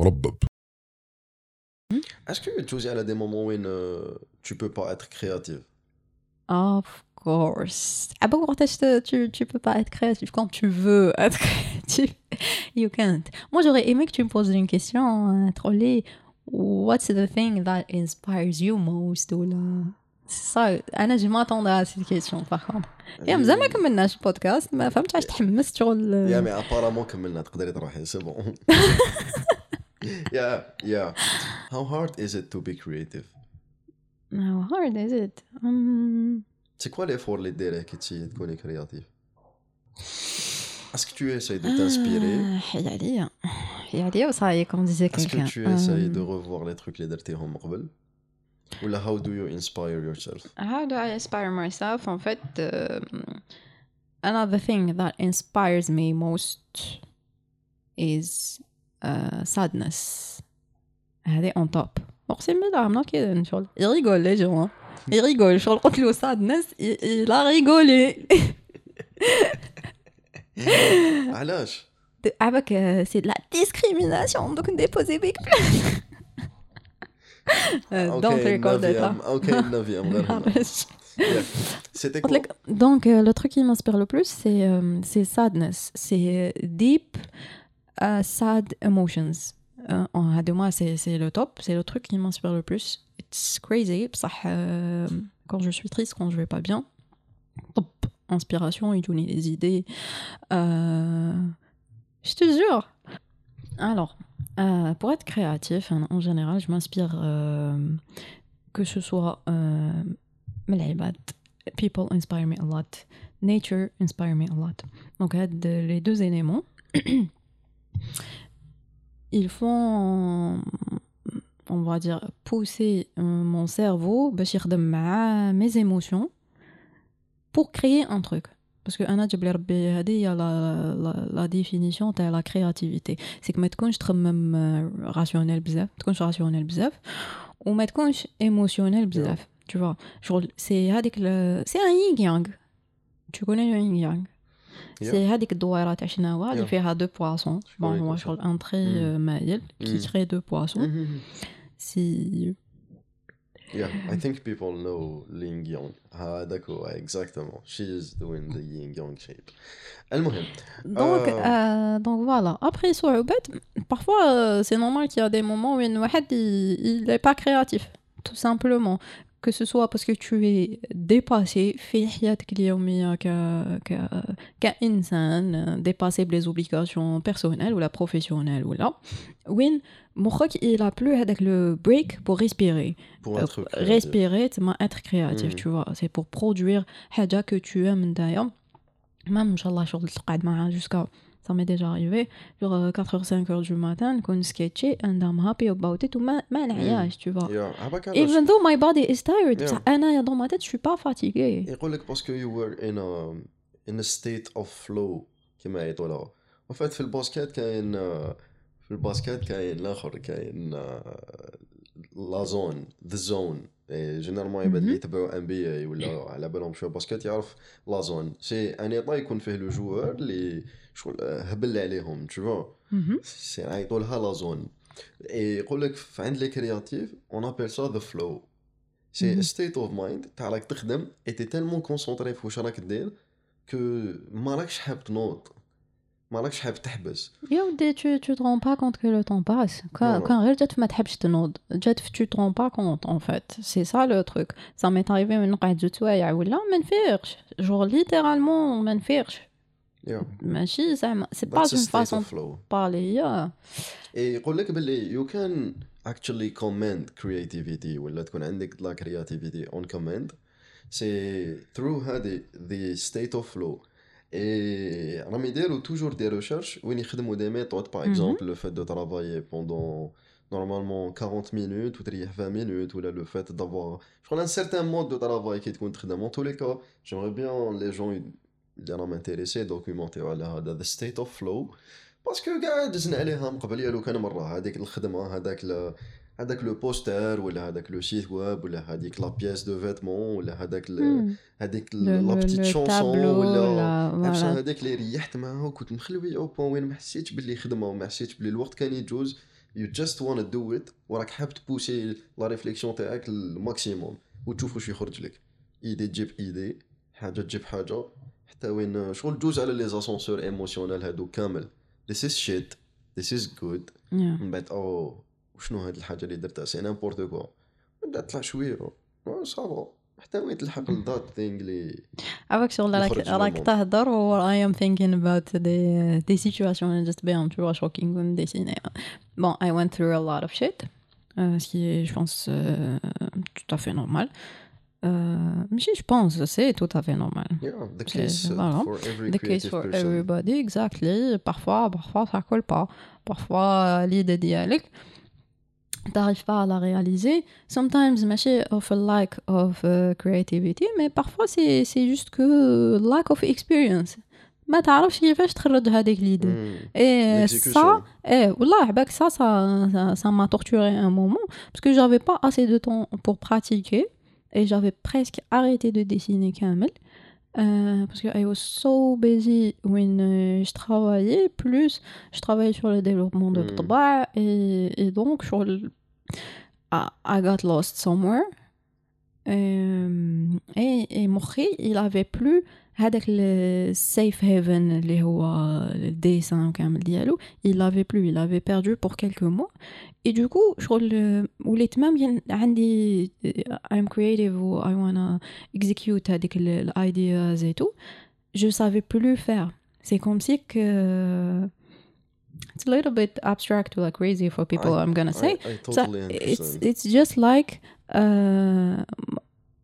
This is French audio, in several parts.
مربب Est-ce que tu as des moments où euh, tu peux pas être créatif Of course. Ah bon, quand tu, tu peux pas être créatif quand tu veux être créatif. You can't. Moi, j'aurais aimé que tu me poses une question, euh, trolley. What's the thing that inspires you most ou là C'est ça. انا je m'attendais à cette question par contre. يا مازال ما كملناش البودكاست ما فهمتش علاش تحمست شغل يا مي ابارامون كملنا تقدري تروحي سي بون Yeah, yeah. How hard is it to be creative How hard is it um... C'est quoi l'effort اللي ديره كي تسيي تكوني كرياتيف Est-ce que tu essayes de t'inspirer حي عليا حي عليا وصاي كون ديزي Est-ce كيلكان que tu essayes de revoir les trucs اللي درتيهم قبل ولا how do you inspire yourself How do I inspire myself? En fait, um, another thing that inspires me most is uh, sadness. هذه on top. اقسم بالله I'm not kidding شغل il rigole les gens hein. il rigole شغل قلت له sadness il, il a rigolé علاش avec euh, c'est de la discrimination donc déposez big plainte Euh, don't record it hein. neuvième. Ok, neuvième, غير هنا. معلش. Yeah. C'était قلت quoi لك donc euh, le truc qui m'inspire le plus c'est euh, c'est sadness c'est deep Euh, sad Emotions. Uh, Hadoma, c'est le top, c'est le truc qui m'inspire le plus. It's crazy. Euh, quand je suis triste, quand je vais pas bien, top. inspiration, il donne des idées. Euh, je te jure. Alors, pour être créatif, hein, en, général, je m'inspire que ce soit People inspire me a lot. Nature inspire me a lot. Donc, les deux éléments. ils font on va dire pousser euh, mon cerveau mes émotions pour créer un truc. Parce que Anna il y a la, la, la définition de la créativité. C'est que maintenant je même euh, rationnel bzaf rationnel bzaf ou maintenant je émotionnel bzaf tu vois c'est c'est un yin yang. Tu connais le yin yang? سي هذيك الدويره تاع شناوه اللي Yeah. فيها دو بواسون بون شكون هو يكون شغل ان تري Mm. مايل كي Mm. كري دو بواسون Mhm. سي Yeah, I think people know Ling Yang. هذاك هو exactement. She is doing the yin yang shape. المهم Donc, Euh. euh, donc voilà. Après, صعوبات, parfois, euh, c'est normal qu'il y a des moments où الواحد il n'est pas créatif, tout simplement. Que ce soit parce que tu es dépassé في حياتك اليومية ك... ك... كإنسان dépassé les obligations personnelles ou la professionnelles ou là وين مخك il a plus هذاك le break pour respirer pour Euh, un truc créatif. respirer تما être créatif Mm. tu vois c'est pour produire حاجة que tu aimes نتايا même ان شاء الله شغل تقعد معها jusqu'à ça m'est déjà arrivé genre euh, 4h 5h du matin نكون سكيتشي and I'm happy about it وما ما نعياش tu vois Yeah, عباك علاش even though my body is tired Yeah. بصح أنا dans ma tête je suis pas fatiguée يقول لك باسكو you were in a in a state of flow كما يقولوا وفات في الباسكت كاين آه، في الباسكت كاين الآخر كاين آه، لا زون ذا زون جينيرالمون يبان اللي مهم. يتبعوا ام بي اي ولا على بالهم شوية باسكت يعرف لا زون سي ان ايطا يكون فيه لو جوار اللي شغل آه، هبل عليهم تشوفوا Mhm. سي يعيطوا لها لا زون يقول لك عند لي كرياتيف اون ابيل سا ذا فلو سي. ستيت اوف مايند تاع راك تخدم اي تي تالمون كونسونطري في واش راك دير كو ما راكش حاب تنوض ما راكش حاب تحبس يا ودي tu tu te rends pas compte que le temps passe كان Non, non. كان غير جات ما تحبش تنوض جات في tu te rends pas compte en fait c'est ça le truc ça m'est arrivé من نقعد جوج سوايع ولا ما نفيقش genre littéralement ما نفيقش Yeah. ماشي زعما سي با That's a اون state فاسون of flow. بارلي يا اي يقول لك باللي you can actually command creativity ولا تكون عندك لا creativity on command سي through هذه the state of flow Et on a toujours des recherches où ils des méthodes, par exemple le fait de travailler pendant normalement 40 minutes ou 20 minutes, ou là le fait d'avoir un certain mode de travail qui est contre dans tous les cas. J'aimerais bien les gens qui m'intéressés documenter le state of flow. باسكو كاع دزنا عليها من قبل لو كان مره هذيك الخدمه هذاك هذاك لو بوستر ولا هذاك لو سيت ويب ولا هذيك لا بياس دو فيتمون ولا هذاك هذيك لا بتيت شونسون ولا هذاك اللي ريحت معاه وكنت مخلوي أو بوان وين ما حسيتش باللي خدمة وما حسيتش باللي الوقت كان يجوز. You just wanna do it وراك حاب تبوسي لا ريفليكسيون تاعك للماكسيموم وتشوف واش يخرج لك. إيدي تجيب إيدي حاجة تجيب حاجة. حتى وين شغل دوز على لي زاسونسور ايموسيونيل هادو كامل. This is shit. This is good. Yeah. من بعد أو وشنو هاد الحاجة اللي درتها سي نيمبورت كوا من بعد طلع شوية صافا حتى وين تلحق لذات ثينغ la يخرج من راك الموضوع. تهضر و I am thinking about des, des situations just bien tu vois shocking ou dessinées. Bon, I went through a lot of shit, euh, ce qui est, je pense, euh, tout à fait normal. Euh, mais je pense, c'est tout à fait normal. yeah the case uh, voilà. for every The case for person everybody, exactly. Parfois, parfois, ça colle pas. Parfois, l'idée d'y t'arrives pas à la réaliser. Sometimes, ماشي of a lack of uh, creativity, mais parfois c'est c'est juste que lack of experience. ما تعرفش كيفاش تخرج هذيك l'idée. Mm. Et L'exécution. ça, eh, والله عباك ça, ça, ça, ça m'a torturé un moment parce que j'avais pas assez de temps pour pratiquer et j'avais presque arrêté de dessiner كامل. Euh, euh, parce que I was so busy when euh, je travaillais, plus je travaillais sur le développement de hmm. Taba et, donc sur le... I, I, got lost somewhere. Euh, et, et Mokhi, il avait plus هذاك le safe haven اللي هو الديسان كامل ديالو il l'avait plus il l'avait perdu pour quelques mois et du coup شغل وليت même ين- عندي I'm creative و I wanna execute هذيك ال- ال ideas et tout je savais plus le faire c'est comme si que it's a little bit abstract or like crazy for people I- I'm gonna say I, I ça, totally it's, understand it's just like euh,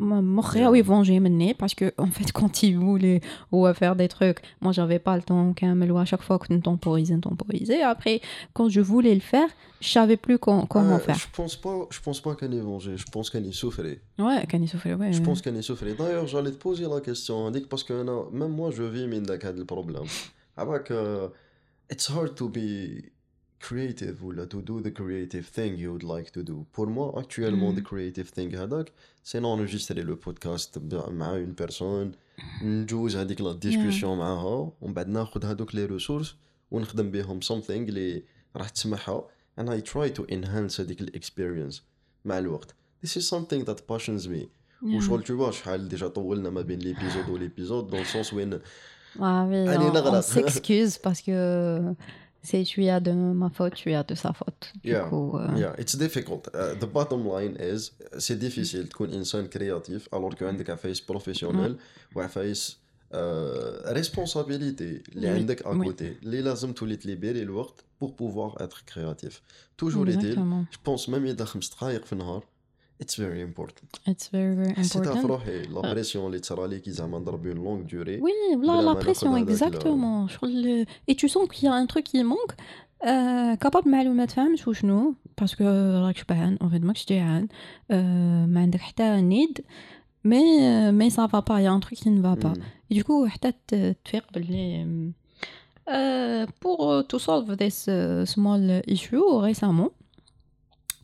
m'aurait oui vengé maintenant parce que en fait quand il voulait ou à faire des trucs moi j'avais pas le temps quand même à chaque fois que nous temporisait temporisait après quand je voulais le faire je savais plus comment euh, faire. je pense pas je pense pas qu'elle est vengée je pense qu'elle est souffrée ouais qu'elle est souffrée ouais je pense qu'elle est souffrée d'ailleurs j'allais te poser la question parce que même moi je vis mine le problème. Avec uh, it's hard to be creative ولا to do the creative thing you would like to do. Pour moi, actuellement, Mm. the creative thing هذاك, c'est d'enregistrer le podcast ب- مع une personne, نجوز هذيك la discussion معاها, ومن بعد ناخذ هذوك les ressources ونخدم بهم something اللي راح تسمعها and I try to enhance هذيك الاكسبيرينس مع الوقت. This is something that passions me. Yeah. وشغل tu vois شحال ديجا طولنا ما بين ليبيزود وليبيزود دون سونس وين Ah oui, on, on s'excuse parce que c'est tu as de ma faute, tu as de sa faute. Du Yeah. coup, euh, yeah it's difficult uh, the bottom line is c'est difficile تكون انسان كرياتيف alors que عندك عفايس بروفيسيونيل وعفايس ريسبونسابيلتي اللي Oui, عندك oui. اكوتي اللي لازم تولي تليبيري الوقت pour pouvoir être créatif toujours est-il exactement. je pense même اذا خمس دقائق في النهار it's very important It's very, very حسيتها في important. روحي لا بريسيون اللي تصرى لي كي زعما نضرب اون لونغ دوري Oui, voilà Vraiment, la elle a pression, connu avec exactement. Je crois le- Et tu sens qu'il y a un truc qui manque. Euh, capable معلومات فهمت وشنو parce que راك شبعان en fait ماكش جيعان euh, ما عندك حتى need mais euh, mais ça va pas il y a un truc qui ne va pas Mm. et du coup حتى ت- تفيق باللي euh, pour euh, to solve this uh, small issue récemment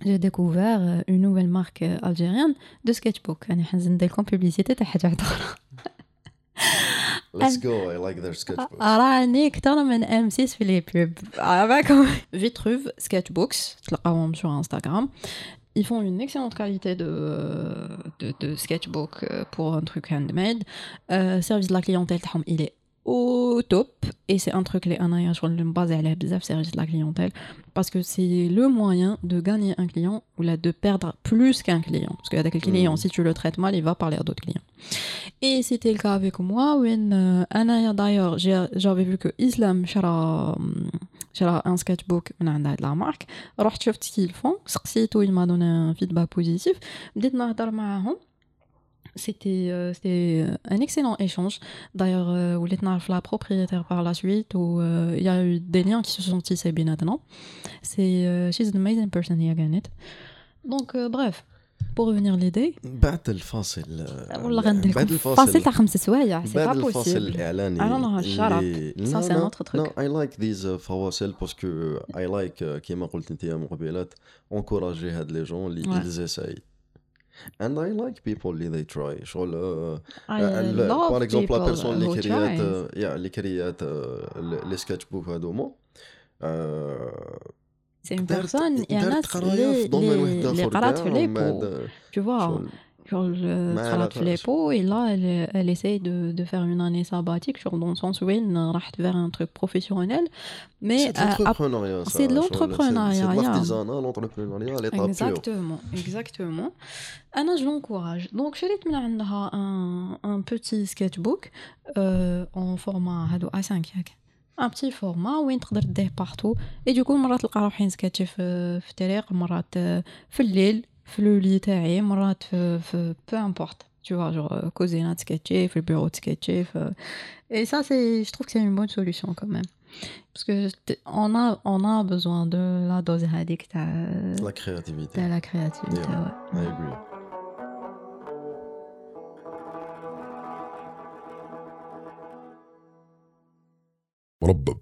j'ai découvert euh, une nouvelle marque euh, algérienne de sketchbook يعني حنزل لكم publicité تاع حاجه واحده اخرى let's go I like their sketchbooks راني كتر من ام 6 في لي بوب عباكم فيتروف سكتشبوكس تلقاهم sur Instagram ils font une excellente qualité de, de, de sketchbook euh, pour un truc handmade. Euh, service de la clientèle, تاعهم, il est au top. Et c'est un truc, les Anaya, je me base à bizarre service de la clientèle. Parce que c'est le moyen de gagner un client ou là de perdre plus qu'un client. Parce que avec le client, mmh. si tu le traites mal, il va parler à d'autres clients. Et c'était le cas avec moi. When, euh, Anaya, d'ailleurs, j'avais vu que Islam, chara, hmm, un sketchbook de la marque. Alors, je ce qu'ils font. Il m'a donné un feedback positif. Je me C'était euh, c'était un excellent échange. D'ailleurs, euh, وليت نعرف la propriétaire par la suite où euh, il y a eu des liens qui se sont tissés بيناتنا. C'est euh, she's an amazing person هي كانت. Donc euh, bref, pour revenir à l'idée, بعد الفاصل والله غندير بعد لكم فاصل الفاصل تاع خمس سوايع سي بعد با الفاصل بوسيبل. الإعلاني I don't know, shut up. اللي- Ça, لا، c'est un لا، autre truc. No, I like these uh, فواصل باسكو I like uh, كيما قلت انت من قبيلات encourager هاد لي جون اللي Ouais. ils essayent And I like people اللي they try. شغل باغ اكزومبل لا بيرسون اللي كريات يا آه، اللي كريات لي سكتش بوك هادوما سي اون بيرسون اللي قرات في لي بو tu شغل Genre, le ما قرات في les علاقاش pots et là elle, elle essaye de, de faire une année sabbatique, genre dans le sens où elle راحت vers un truc professionnel, mais سي euh, ap- l'entrepreneuriat c'est ça de شغل سي l'entrepreneuriat, de yeah. l'artisanat l'entrepreneuriat l'état pur Exactement, exactement. Anna, je l'encourage. Donc, شريت من عندها un, un petit sketchbook euh, en format هادو A5 ياك un petit format وين تقدر ديه بارتو et du coup مرات تلقى روحي نسكاتشي في في الطريق مرات آه، في الليل في لو لي تاعي مرات في في peu importe tu vois genre euh, كوزينة تسكاتشي في البيرو تسكاتشي في... et ça c'est je trouve que c'est une bonne solution quand même parce que t- on a on a besoin de la dose هذيك تاع la créativité تاع la créativité Yeah. ouais. I agree مربب